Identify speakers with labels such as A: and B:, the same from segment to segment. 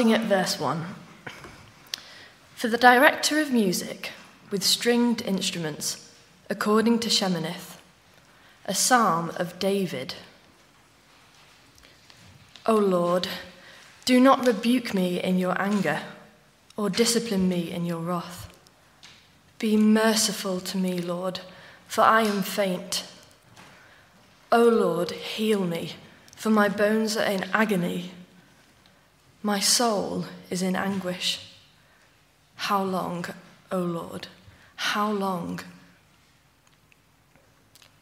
A: Starting at verse 1. For the director of music, with stringed instruments, according to Sheminith, a psalm of David. O Lord, do not rebuke me in your anger, or discipline me in your wrath. Be merciful to me, Lord, for I am faint. O Lord, heal me, for my bones are in agony. My soul is in anguish. How long, O Lord? How long?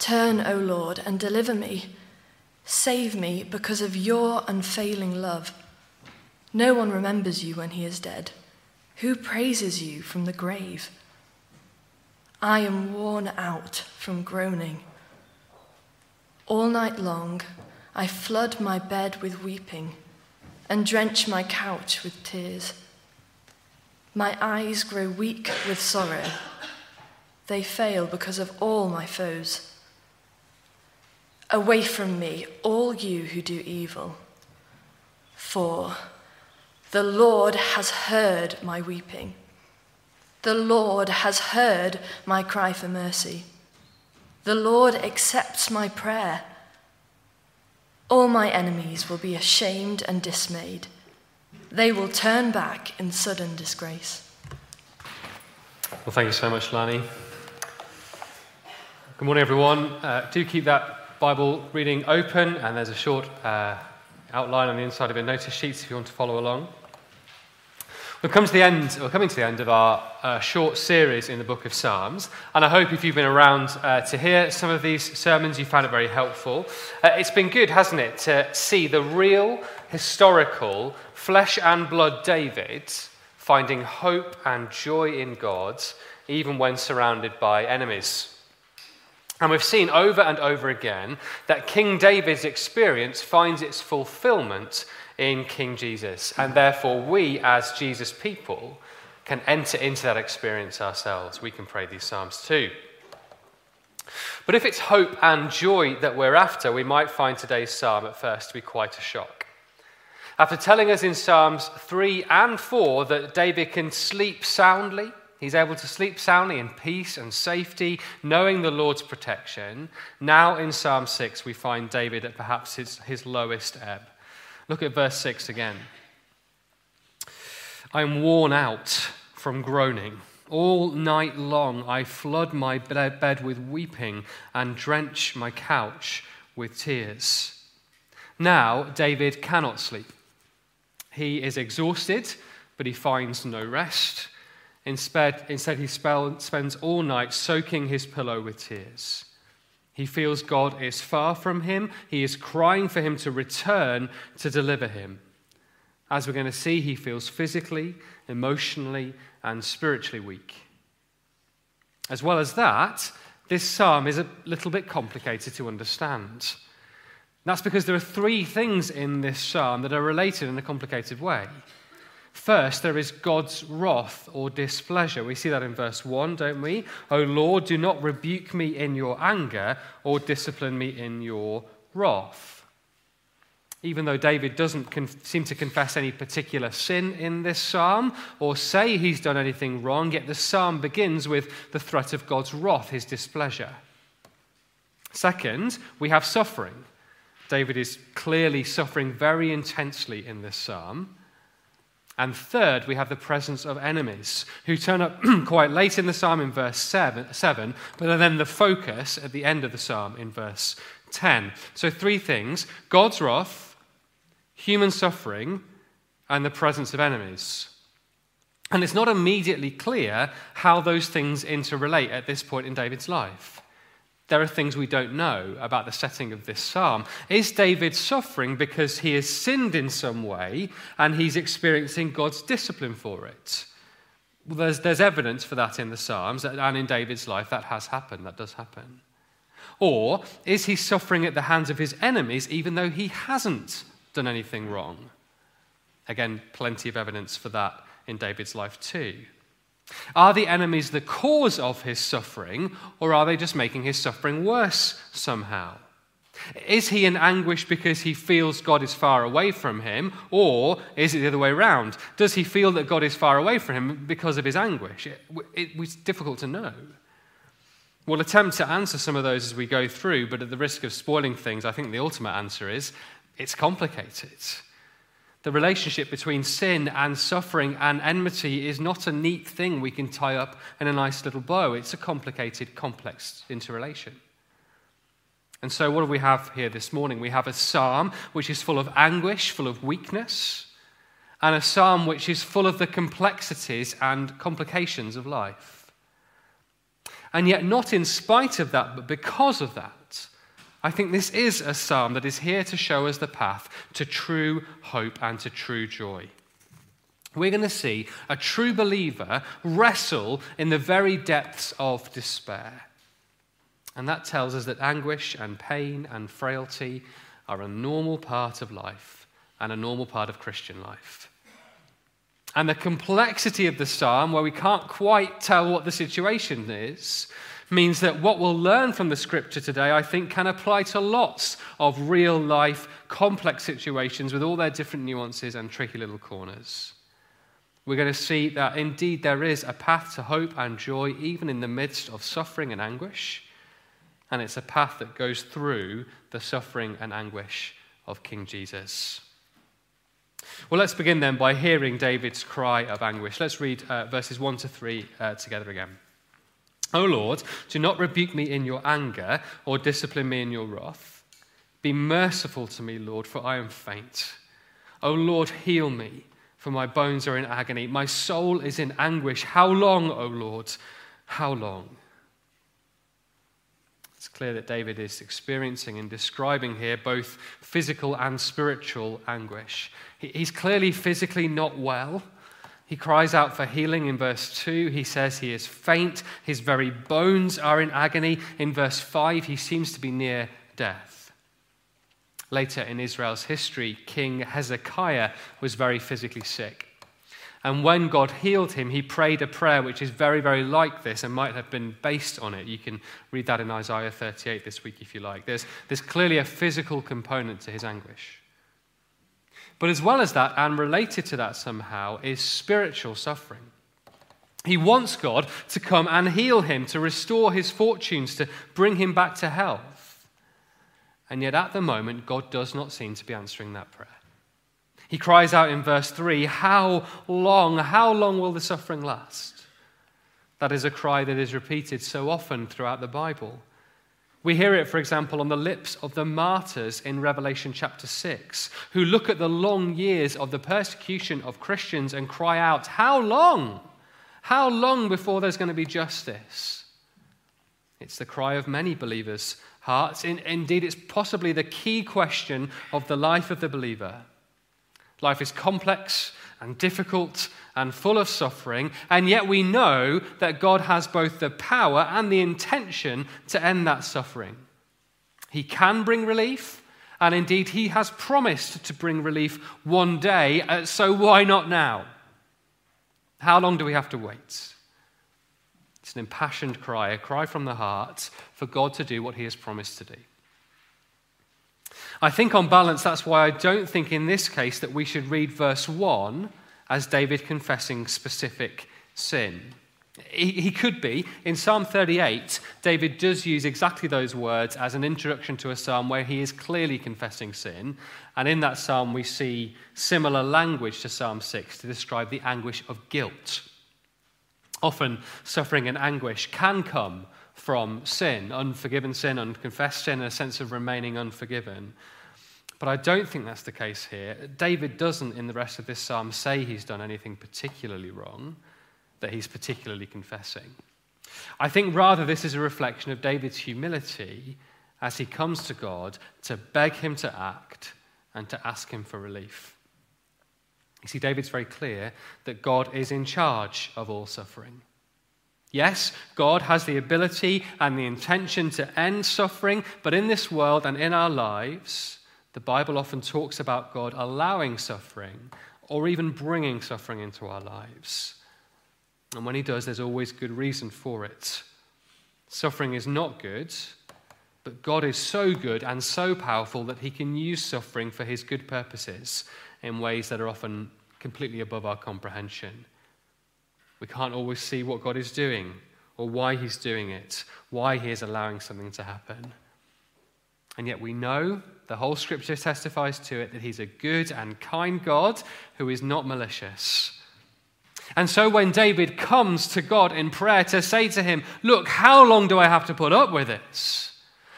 A: Turn, O Lord, and deliver me. Save me because of your unfailing love. No one remembers you when he is dead. Who praises you from the grave? I am worn out from groaning. All night long, I flood my bed with weeping and drench my couch with tears. My eyes grow weak with sorrow. They fail because of all my foes. Away from me, all you who do evil. For the Lord has heard my weeping. The Lord has heard my cry for mercy. The Lord accepts my prayer. All my enemies will be ashamed and dismayed. They will turn back in sudden disgrace.
B: Well, thank you so much, Lani. Good morning, everyone. Uh, do keep that Bible reading open, and there's a short uh, outline on the inside of your notice sheets if you want to follow along. We've come to the end, we're coming to the end of our uh, short series in the book of Psalms, and I hope if you've been around uh, to hear some of these sermons, you found it very helpful. Uh, it's been good, hasn't it, to see the real, historical, flesh and blood David finding hope and joy in God, even when surrounded by enemies. And we've seen over and over again that King David's experience finds its fulfillment in King Jesus. And therefore, we as Jesus people can enter into that experience ourselves. We can pray these Psalms too. But if it's hope and joy that we're after, we might find today's psalm at first to be quite a shock. After telling us in Psalms 3 and 4 that David can sleep soundly, he's able to sleep soundly in peace and safety, knowing the Lord's protection, now in Psalm 6 we find David at perhaps his, his lowest ebb. Look at verse 6 again. I am worn out from groaning. All night long I flood my bed with weeping and drench my couch with tears. Now David cannot sleep. He is exhausted, but he finds no rest. Instead, instead he spends all night soaking his pillow with tears. He feels God is far from him. He is crying for him to return to deliver him. As we're going to see, he feels physically, emotionally, and spiritually weak. As well as that, this psalm is a little bit complicated to understand. That's because there are three things in this psalm that are related in a complicated way. First, there is God's wrath or displeasure. We see that in verse 1, don't we? O Lord, do not rebuke me in your anger or discipline me in your wrath. Even though David doesn't conf- seem to confess any particular sin in this psalm or say he's done anything wrong, yet the psalm begins with the threat of God's wrath, his displeasure. Second, we have suffering. David is clearly suffering very intensely in this psalm. And third, we have the presence of enemies who turn up quite late in the psalm in verse 7, 7, but are then the focus at the end of the psalm in verse 10. So, three things God's wrath, human suffering, and the presence of enemies. And it's not immediately clear how those things interrelate at this point in David's life. There are things we don't know about the setting of this psalm. Is David suffering because he has sinned in some way and he's experiencing God's discipline for it? Well, there's, there's evidence for that in the Psalms, and in David's life, that has happened. That does happen. Or is he suffering at the hands of his enemies even though he hasn't done anything wrong? Again, plenty of evidence for that in David's life, too. Are the enemies the cause of his suffering, or are they just making his suffering worse somehow? Is he in anguish because he feels God is far away from him, or is it the other way around? Does he feel that God is far away from him because of his anguish? It, it, it's difficult to know. We'll attempt to answer some of those as we go through, but at the risk of spoiling things, I think the ultimate answer is it's complicated. The relationship between sin and suffering and enmity is not a neat thing we can tie up in a nice little bow. It's a complicated, complex interrelation. And so, what do we have here this morning? We have a psalm which is full of anguish, full of weakness, and a psalm which is full of the complexities and complications of life. And yet, not in spite of that, but because of that, I think this is a psalm that is here to show us the path to true hope and to true joy. We're going to see a true believer wrestle in the very depths of despair. And that tells us that anguish and pain and frailty are a normal part of life and a normal part of Christian life. And the complexity of the psalm, where we can't quite tell what the situation is, means that what we'll learn from the scripture today, I think, can apply to lots of real life, complex situations with all their different nuances and tricky little corners. We're going to see that indeed there is a path to hope and joy, even in the midst of suffering and anguish. And it's a path that goes through the suffering and anguish of King Jesus. Well, let's begin then by hearing David's cry of anguish. Let's read uh, verses 1 to 3 uh, together again. O Lord, do not rebuke me in your anger or discipline me in your wrath. Be merciful to me, Lord, for I am faint. O Lord, heal me, for my bones are in agony. My soul is in anguish. How long, O Lord? How long? It's clear that David is experiencing and describing here both physical and spiritual anguish. He's clearly physically not well. He cries out for healing in verse 2. He says he is faint. His very bones are in agony. In verse 5, he seems to be near death. Later in Israel's history, King Hezekiah was very physically sick. And when God healed him, he prayed a prayer which is very, very like this and might have been based on it. You can read that in Isaiah 38 this week if you like. There's, there's clearly a physical component to his anguish. But as well as that, and related to that somehow, is spiritual suffering. He wants God to come and heal him, to restore his fortunes, to bring him back to health. And yet, at the moment, God does not seem to be answering that prayer. He cries out in verse 3 How long, how long will the suffering last? That is a cry that is repeated so often throughout the Bible. We hear it, for example, on the lips of the martyrs in Revelation chapter 6, who look at the long years of the persecution of Christians and cry out, How long? How long before there's going to be justice? It's the cry of many believers' hearts. In, indeed, it's possibly the key question of the life of the believer. Life is complex and difficult and full of suffering, and yet we know that God has both the power and the intention to end that suffering. He can bring relief, and indeed, He has promised to bring relief one day, uh, so why not now? How long do we have to wait? It's an impassioned cry, a cry from the heart for God to do what He has promised to do. I think, on balance, that's why I don't think in this case that we should read verse 1 as David confessing specific sin. He, he, could be. In Psalm 38, David does use exactly those words as an introduction to a psalm where he is clearly confessing sin. And in that psalm, we see similar language to Psalm 6 to describe the anguish of guilt. Often, suffering and anguish can come from sin, unforgiven sin, unconfessed sin, and a sense of remaining unforgiven. But I don't think that's the case here. David doesn't, in the rest of this psalm, say he's done anything particularly wrong, that he's particularly confessing. I think rather this is a reflection of David's humility as he comes to God to beg him to act and to ask him for relief. You see, David's very clear that God is in charge of all suffering. Yes, God has the ability and the intention to end suffering, but in this world and in our lives, the Bible often talks about God allowing suffering or even bringing suffering into our lives. And when He does, there's always good reason for it. Suffering is not good, But God is so good and so powerful that he can use suffering for his good purposes in ways that are often completely above our comprehension. We can't always see what God is doing or why he's doing it, why he is allowing something to happen. And yet we know, the whole scripture testifies to it, that he's a good and kind God who is not malicious. And so when David comes to God in prayer to say to him, Look, how long do I have to put up with this?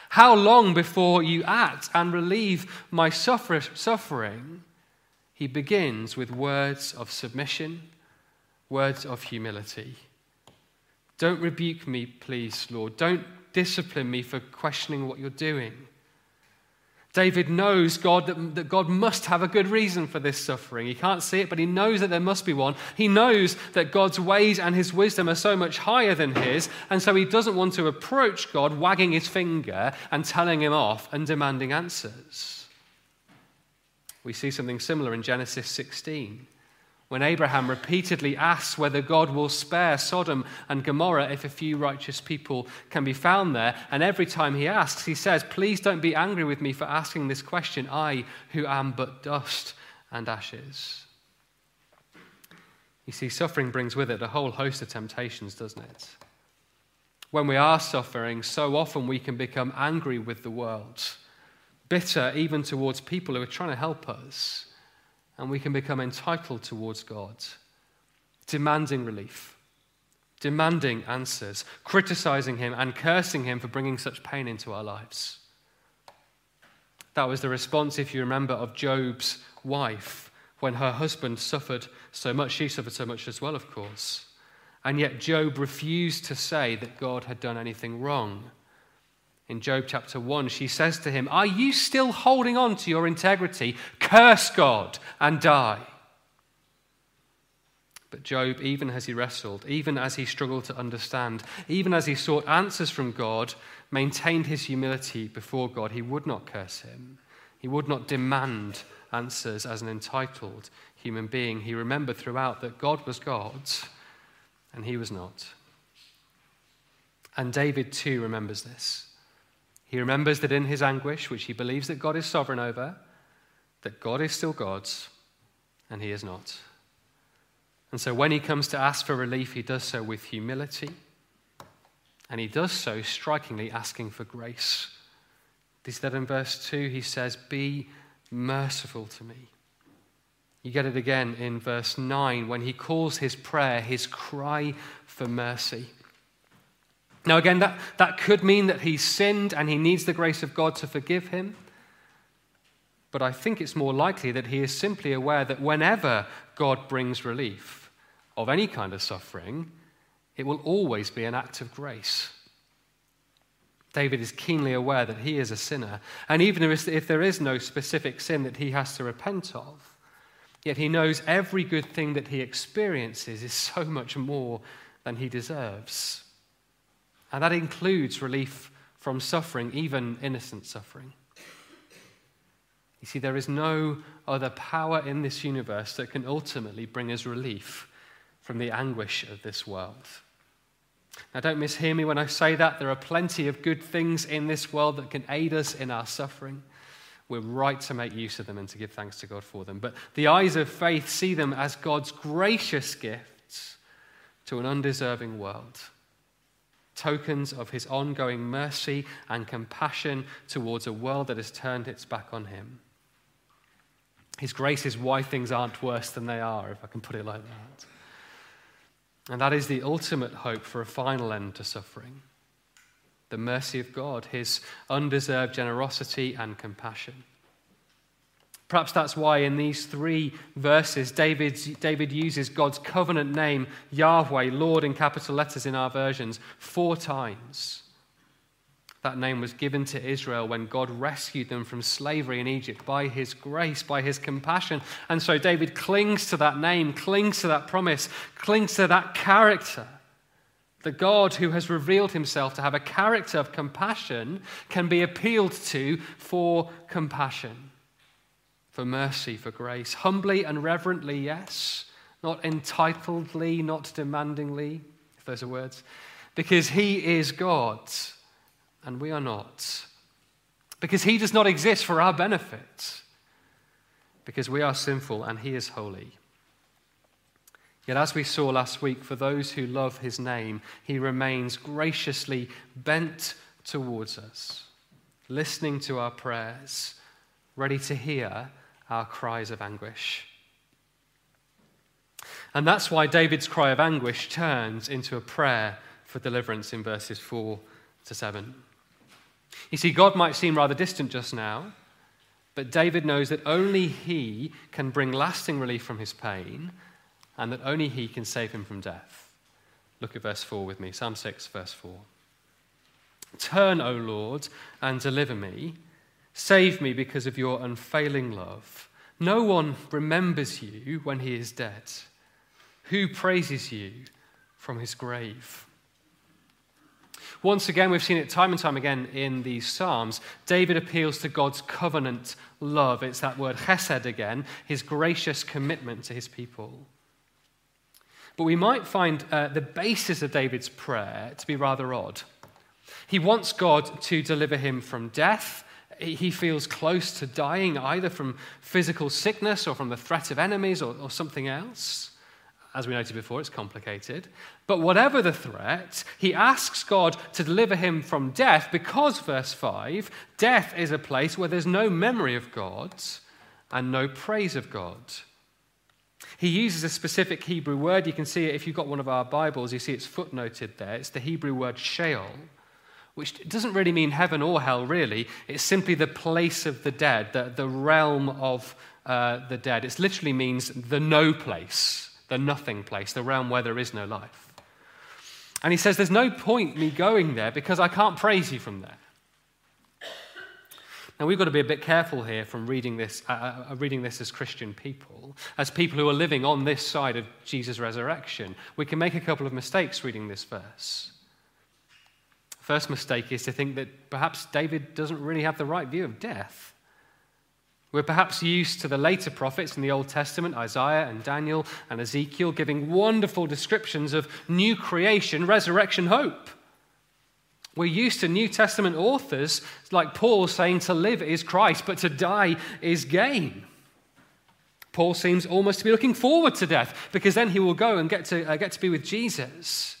B: How long before you act and relieve my suffering? He begins with words of submission, words of humility. Don't rebuke me, please, Lord. Don't discipline me for questioning what you're doing. David knows God that, that, God must have a good reason for this suffering. He can't see it, but he knows that there must be one. He knows that God's ways and his wisdom are so much higher than his, and so he doesn't want to approach God wagging his finger and telling him off and demanding answers. We see something similar in Genesis 16 when Abraham repeatedly asks whether God will spare Sodom and Gomorrah if a few righteous people can be found there. And every time he asks, he says, Please don't be angry with me for asking this question, I who am but dust and ashes. You see, suffering brings with it a whole host of temptations, doesn't it? When we are suffering, so often we can become angry with the world, bitter even towards people who are trying to help us and we can become entitled towards God, demanding relief, demanding answers, criticizing Him, and cursing Him for bringing such pain into our lives. That was the response, if you remember, of Job's wife when her husband suffered so much. She suffered so much as well, of course. And yet, Job refused to say that God had done anything wrong in Job chapter 1, she says to him, Are you still holding on to your integrity? Curse God and die. But Job, even as he wrestled, even as he struggled to understand, even as he sought answers from God, maintained his humility before God. He would not curse him, he would not demand answers as an entitled human being. He remembered throughout that God was God and he was not. And David too remembers this. He remembers that in his anguish, which he believes that God is sovereign over, that God is still God's and he is not. And so when he comes to ask for relief, he does so with humility. And he does so strikingly asking for grace. This that in verse 2 he says, Be merciful to me. You get it again in verse 9 when he calls his prayer his cry for mercy. Now, again, that, that could mean that he's sinned and he needs the grace of God to forgive him. But I think it's more likely that he is simply aware that whenever God brings relief of any kind of suffering, it will always be an act of grace. David is keenly aware that he is a sinner, and even if there is no specific sin that he has to repent of, yet he knows every good thing that he experiences is so much more than he deserves. And that includes relief from suffering, even innocent suffering. You see, there is no other power in this universe that can ultimately bring us relief from the anguish of this world. Now, don't mishear me when I say that. There are plenty of good things in this world that can aid us in our suffering. We're right to make use of them and to give thanks to God for them. But the eyes of faith see them as God's gracious gifts to an undeserving world tokens of his ongoing mercy and compassion towards a world that has turned its back on him. His grace is why things aren't worse than they are, if I can put it like that. And that is the ultimate hope for a final end to suffering the mercy of God, his undeserved generosity and compassion. Perhaps that's why in these three verses, David, David uses God's covenant name, Yahweh, Lord, in capital letters in our versions, four times. That name was given to Israel when God rescued them from slavery in Egypt by his grace, by his compassion. And so David clings to that name, clings to that promise, clings to that character. The God who has revealed himself to have a character of compassion can be appealed to for compassion for mercy, for grace. Humbly and reverently, yes. Not entitledly, not demandingly, if those are words. Because He is God and we are not. because he does not exist for our benefit, because we are sinful and he is holy. Yet, as we saw last week, for those who love his name, he remains graciously bent towards us, listening to our prayers, ready to hear our cries of anguish. And that's why David's cry of anguish turns into a prayer for deliverance in verses 4 to 7. You see, God might seem rather distant just now, but David knows that only he can bring lasting relief from his pain and that only he can save him from death. Look at verse 4 with me Psalm 6, verse 4. Turn, O Lord, and deliver me. Save me because of your unfailing love. No one remembers you when he is dead. Who praises you from his grave? Once again, we've seen it time and time again in these Psalms. David appeals to God's covenant love. It's that word chesed again, his gracious commitment to his people. But we might find uh, the basis of David's prayer to be rather odd. He wants God to deliver him from death. He feels close to dying, either from physical sickness or from the threat of enemies or, or something else. As we noted before, it's complicated. But whatever the threat, he asks God to deliver him from death because, verse 5, death is a place where there's no memory of God and no praise of God. He uses a specific Hebrew word. You can see it if you've got one of our Bibles, you see it's footnoted there. It's the Hebrew word Sheol, which doesn't really mean heaven or hell, really. It's simply the place of the dead, the, the realm of uh, the dead. It literally means the no place the nothing place, the realm where there is no life. And he says, There's no point me going there because I can't praise you from there. Now, we've got to be a bit careful here from reading this, uh, uh, uh, reading this as Christian people, as people who are living on this side of Jesus' resurrection. We can make a couple of mistakes reading this verse. First mistake is to think that perhaps David doesn't really have the right view of death. We're perhaps used to the later prophets in the Old Testament, Isaiah and Daniel and Ezekiel, giving wonderful descriptions of new creation, resurrection, hope. We're used to New Testament authors like Paul saying to live is Christ, but to die is gain. Paul seems almost to be looking forward to death because then he will go and get to, uh, get to be with Jesus.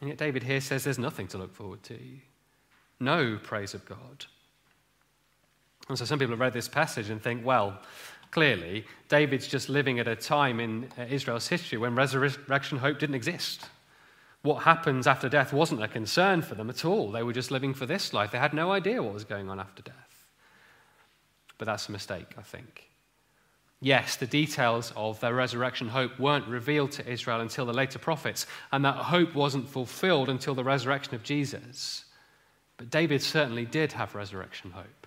B: And yet, David here says there's nothing to look forward to. No praise of God. And so some people have read this passage and think, well, clearly, David's just living at a time in uh, Israel's history when resurrection hope didn't exist. What happens after death wasn't a concern for them at all. They were just living for this life. They had no idea what was going on after death. But that's a mistake, I think. Yes, the details of their resurrection hope weren't revealed to Israel until the later prophets, and that hope wasn't fulfilled until the resurrection of Jesus. But David certainly did have resurrection hope.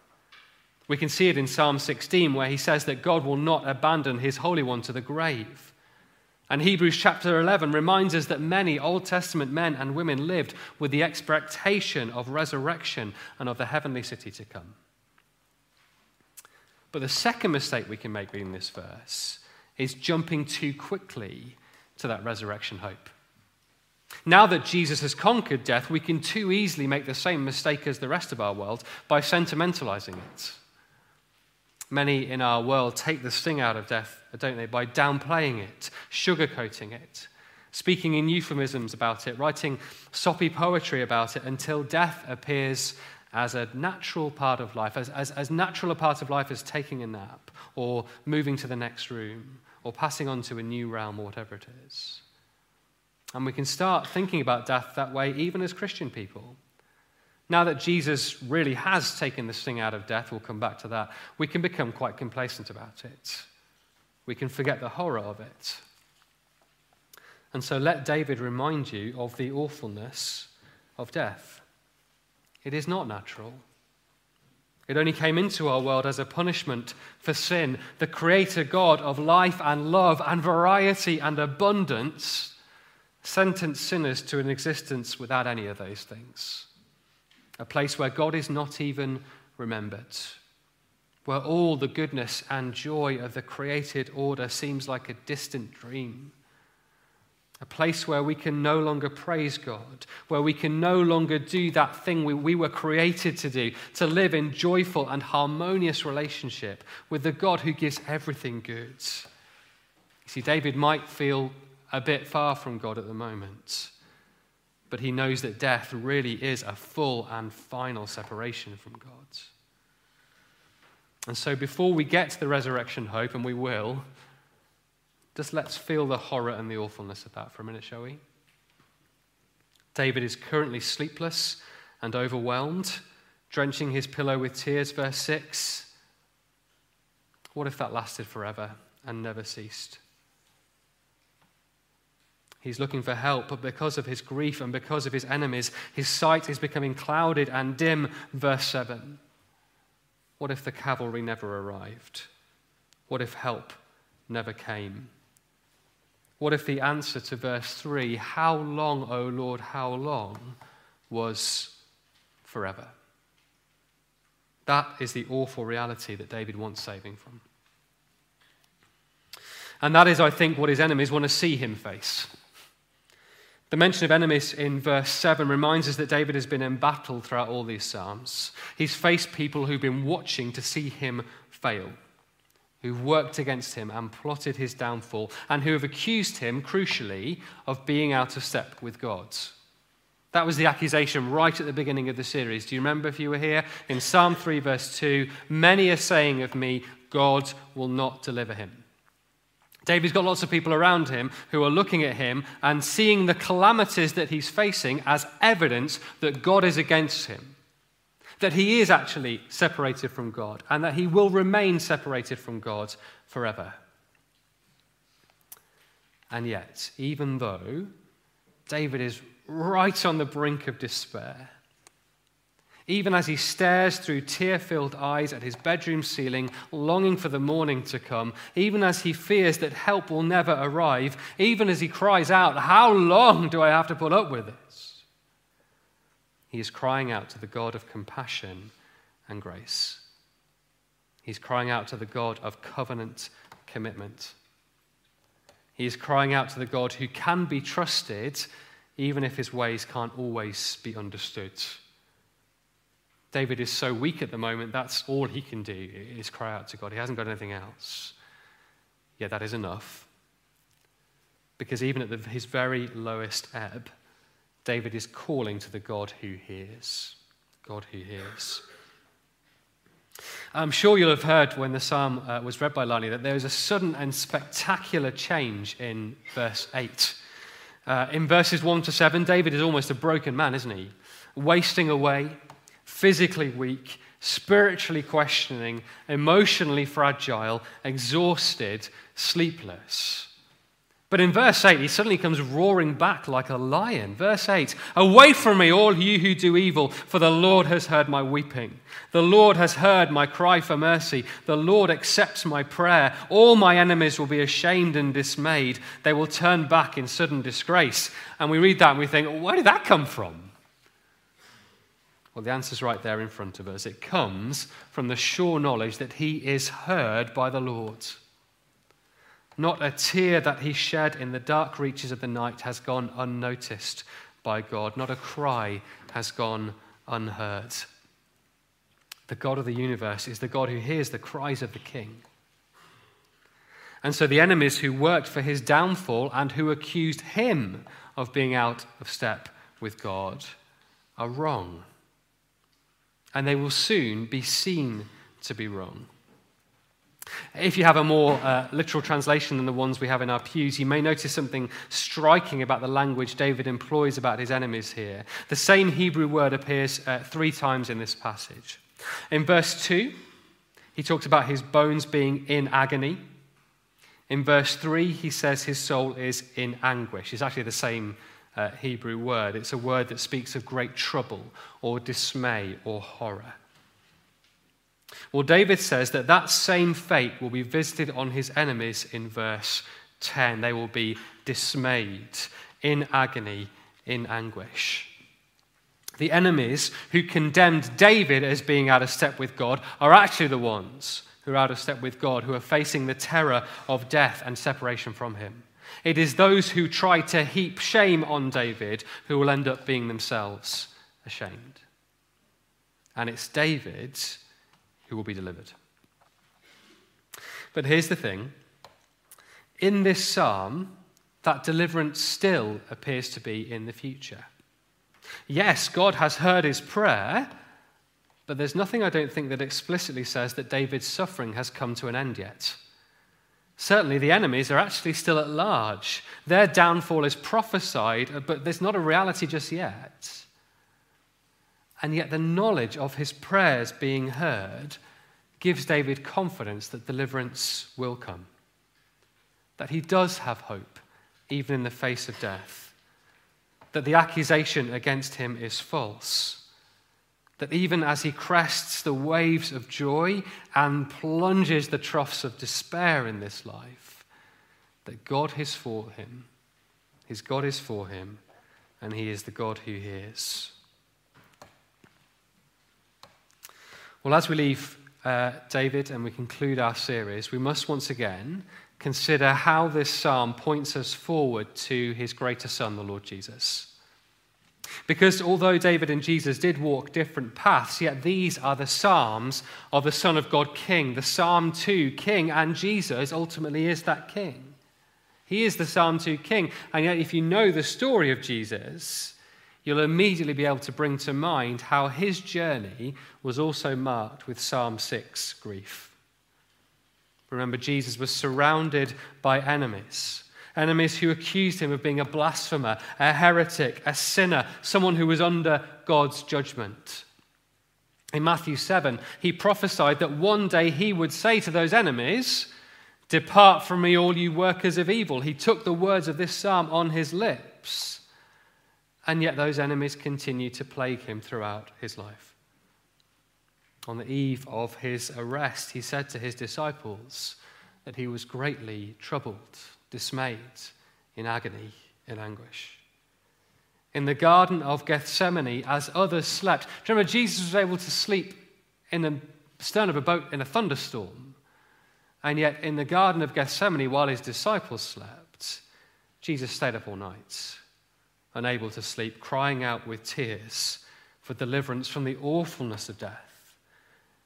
B: We can see it in Psalm 16, where he says that God will not abandon his Holy One to the grave. And Hebrews chapter 11 reminds us that many Old Testament men and women lived with the expectation of resurrection and of the heavenly city to come. But the second mistake we can make reading this verse is jumping too quickly to that resurrection hope. Now that Jesus has conquered death, we can too easily make the same mistake as the rest of our world by sentimentalizing it. Many in our world take the sting out of death, don't they, by downplaying it, sugarcoating it, speaking in euphemisms about it, writing soppy poetry about it until death appears as a natural part of life, as, as, as natural a part of life as taking a nap or moving to the next room or passing on to a new realm or whatever it is. And we can start thinking about death that way even as Christian people. Now that Jesus really has taken the sting out of death, we'll come back to that, we can become quite complacent about it. We can forget the horror of it. And so let David remind you of the awfulness of death. It is not natural. It only came into our world as a punishment for sin. The Creator God of life and love and variety and abundance sentenced sinners to an existence without any of those things a place where God is not even remembered, where all the goodness and joy of the created order seems like a distant dream, a place where we can no longer praise God, where we can no longer do that thing we, we were created to do, to live in joyful and harmonious relationship with the God who gives everything good. You see, David might feel a bit far from God at the moment, but he knows that death really is a full and final separation from God. And so, before we get to the resurrection hope, and we will, just let's feel the horror and the awfulness of that for a minute, shall we? David is currently sleepless and overwhelmed, drenching his pillow with tears. Verse 6. What if that lasted forever and never ceased? He's looking for help, but because of his grief and because of his enemies, his sight is becoming clouded and dim. Verse 7. What if the cavalry never arrived? What if help never came? What if the answer to verse 3, how long, O Lord, how long, was forever? That is the awful reality that David wants saving from. And that is, I think, what his enemies want to see him face. The mention of enemies in verse 7 reminds us that David has been in battle throughout all these Psalms. He's faced people who've been watching to see him fail who've worked against him and plotted his downfall, and who have accused him, crucially, of being out of step with God. That was the accusation right at the beginning of the series. Do you remember if you were here? In Psalm 3, verse 2, many are saying of me, God will not deliver him. David's got lots of people around him who are looking at him and seeing the calamities that he's facing as evidence that God is against him that he is actually separated from God and that he will remain separated from God forever. And yet, even though David is right on the brink of despair, even as he stares through tear filled eyes at his bedroom ceiling, longing for the morning to come, even as he fears that help will never arrive, even as he cries out, How long do I have to put up with this? He is crying out to the God of compassion and grace. He's crying out to the God of covenant commitment. He is crying out to the God who can be trusted, even if his ways can't always be understood. David is so weak at the moment, that's all he can do is cry out to God. He hasn't got anything else. Yet that is enough. Because even at the, his very lowest ebb, David is calling to the God who hears. God who hears. I'm sure you'll have heard when the psalm uh, was read by Lani that there is a sudden and spectacular change in verse 8. Uh, in verses 1 to 7, David is almost a broken man, isn't he? Wasting away, physically weak, spiritually questioning, emotionally fragile, exhausted, sleepless. But in verse 8, he suddenly comes roaring back like a lion. Verse 8 Away from me, all you who do evil, for the Lord has heard my weeping. The Lord has heard my cry for mercy. The Lord accepts my prayer. All my enemies will be ashamed and dismayed. They will turn back in sudden disgrace. And we read that and we think, where did that come from? Well, the answer's right there in front of us. It comes from the sure knowledge that he is heard by the Lord. Not a tear that he shed in the dark reaches of the night has gone unnoticed by God. Not a cry has gone unheard. The God of the universe is the God who hears the cries of the king. And so the enemies who worked for his downfall and who accused him of being out of step with God are wrong. And they will soon be seen to be wrong. If you have a more uh, literal translation than the ones we have in our pews, you may notice something striking about the language David employs about his enemies here. The same Hebrew word appears uh, three times in this passage. In verse 2, he talks about his bones being in agony. In verse 3, he says his soul is in anguish. It's actually the same uh, Hebrew word. It's a word that speaks of great trouble or dismay or horror. Well, David says that that same fate will be visited on his enemies in verse 10. They will be dismayed, in agony, in anguish. The enemies who condemned David as being out of step with God are actually the ones who are out of step with God, who are facing the terror of death and separation from him. It is those who try to heap shame on David who will end up being themselves ashamed. And it's David who will be delivered. But here's the thing in this psalm, that deliverance still appears to be in the future. Yes, God has heard his prayer, but there's nothing I don't think that explicitly says that David's suffering has come to an end yet. Certainly, the enemies are actually still at large. Their downfall is prophesied, but there's not a reality just yet. And yet, the knowledge of his prayers being heard gives David confidence that deliverance will come, that he does have hope, even in the face of death, that the accusation against him is false that even as he crests the waves of joy and plunges the troughs of despair in this life, that God is for him. His God is for him, and he is the God who hears. Well, as we leave uh, David and we conclude our series, we must once again consider how this psalm points us forward to his greater son, the Lord Jesus. Because although David and Jesus did walk different paths, yet these are the Psalms of the Son of God King, the Psalm 2 King, and Jesus ultimately is that King. He is the Psalm 2 King. And yet, if you know the story of Jesus, you'll immediately be able to bring to mind how his journey was also marked with Psalm 6 grief. Remember, Jesus was surrounded by enemies enemies who accused him of being a blasphemer, a heretic, a sinner, someone who was under God's judgment. In Matthew 7, he prophesied that one day he would say to those enemies, Depart from me, all you workers of evil. He took the words of this psalm on his lips, and yet those enemies continued to plague him throughout his life. On the eve of his arrest, he said to his disciples that he was greatly troubled dismayed, in agony, in anguish. In the Garden of Gethsemane, as others slept, remember Jesus was able to sleep in the stern of a boat in a thunderstorm? And yet, in the Garden of Gethsemane, while his disciples slept, Jesus stayed up all night, unable to sleep, crying out with tears for deliverance from the awfulness of death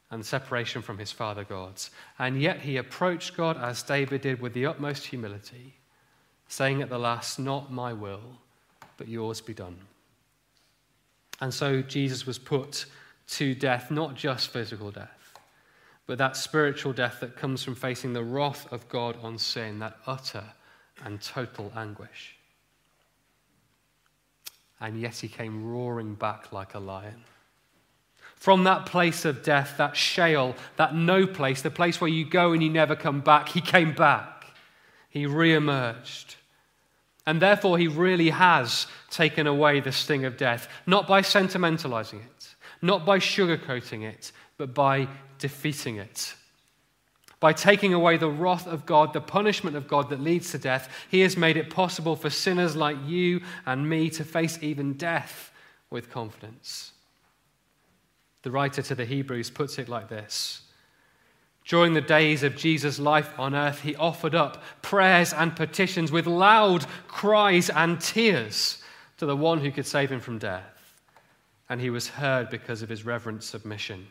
B: and separation from his Father God. And yet he approached God as David did with the utmost humility, saying at the last, Not my will, but yours be done. And so Jesus was put to death, not just physical death, but that spiritual death that comes from facing the wrath of God on sin, that utter and total anguish. And yet he came roaring back like a lion. From that place of death, that Sheol, that no place, the place where you go and you never come back, he came back. He re-emerged. And therefore, he really has taken away the sting of death, not by sentimentalizing it, not by sugarcoating it, but by defeating it. By taking away the wrath of God, the punishment of God that leads to death, he has made it possible for sinners like you and me to face even death with confidence. The writer to the Hebrews puts it like this During the days of Jesus' life on earth, he offered up prayers and petitions with loud cries and tears to the one who could save him from death. And he was heard because of his reverent submission.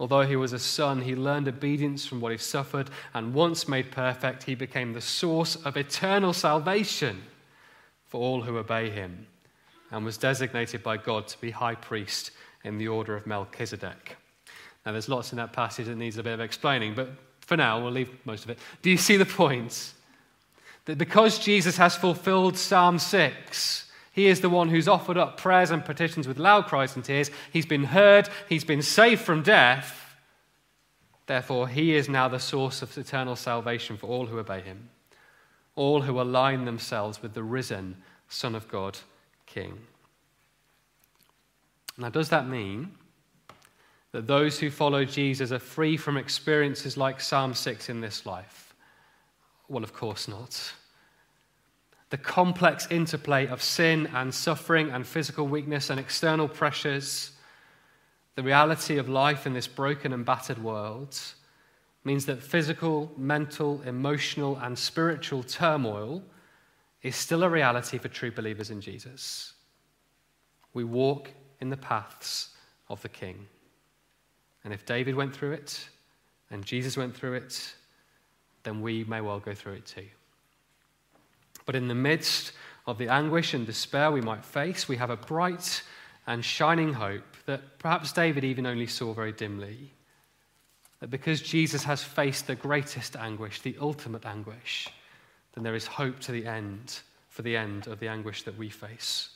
B: Although he was a son, he learned obedience from what he suffered, and once made perfect, he became the source of eternal salvation for all who obey him, and was designated by God to be high priest in the order of Melchizedek. Now, there's lots in that passage that needs a bit of explaining, but for now, we'll leave most of it. Do you see the point? That because Jesus has fulfilled Psalm 6, he is the one who's offered up prayers and petitions with loud cries and tears. He's been heard, he's been saved from death. Therefore, he is now the source of eternal salvation for all who obey him, all who align themselves with the risen Son of God, King. Now, does that mean that those who follow Jesus are free from experiences like Psalm 6 in this life? Well, of course not. The complex interplay of sin and suffering and physical weakness and external pressures, the reality of life in this broken and battered world, means that physical, mental, emotional, and spiritual turmoil is still a reality for true believers in Jesus. We walk in the paths of the King. And if David went through it and Jesus went through it, then we may well go through it too. But in the midst of the anguish and despair we might face, we have a bright and shining hope that perhaps David even only saw very dimly. That because Jesus has faced the greatest anguish, the ultimate anguish, then there is hope to the end, for the end of the anguish that we face.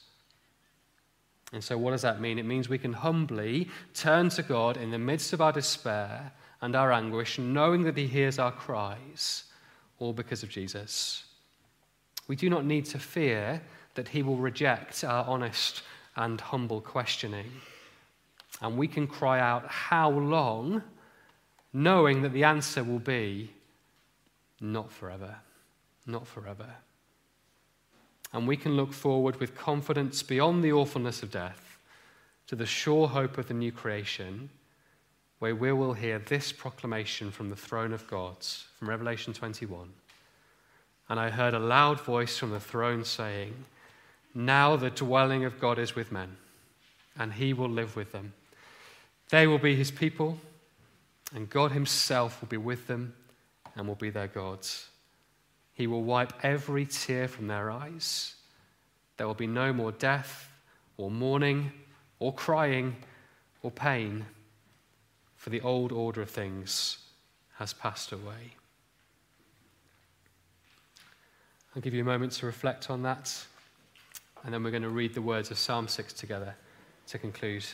B: And so, what does that mean? It means we can humbly turn to God in the midst of our despair and our anguish, knowing that He hears our cries, all because of Jesus. We do not need to fear that He will reject our honest and humble questioning. And we can cry out, How long? knowing that the answer will be, Not forever. Not forever. And we can look forward with confidence beyond the awfulness of death to the sure hope of the new creation, where we will hear this proclamation from the throne of God, from Revelation 21. And I heard a loud voice from the throne saying, Now the dwelling of God is with men, and he will live with them. They will be his people, and God himself will be with them and will be their gods. He will wipe every tear from their eyes. There will be no more death, or mourning, or crying, or pain, for the old order of things has passed away. I'll give you a moment to reflect on that, and then we're going to read the words of Psalm 6 together to conclude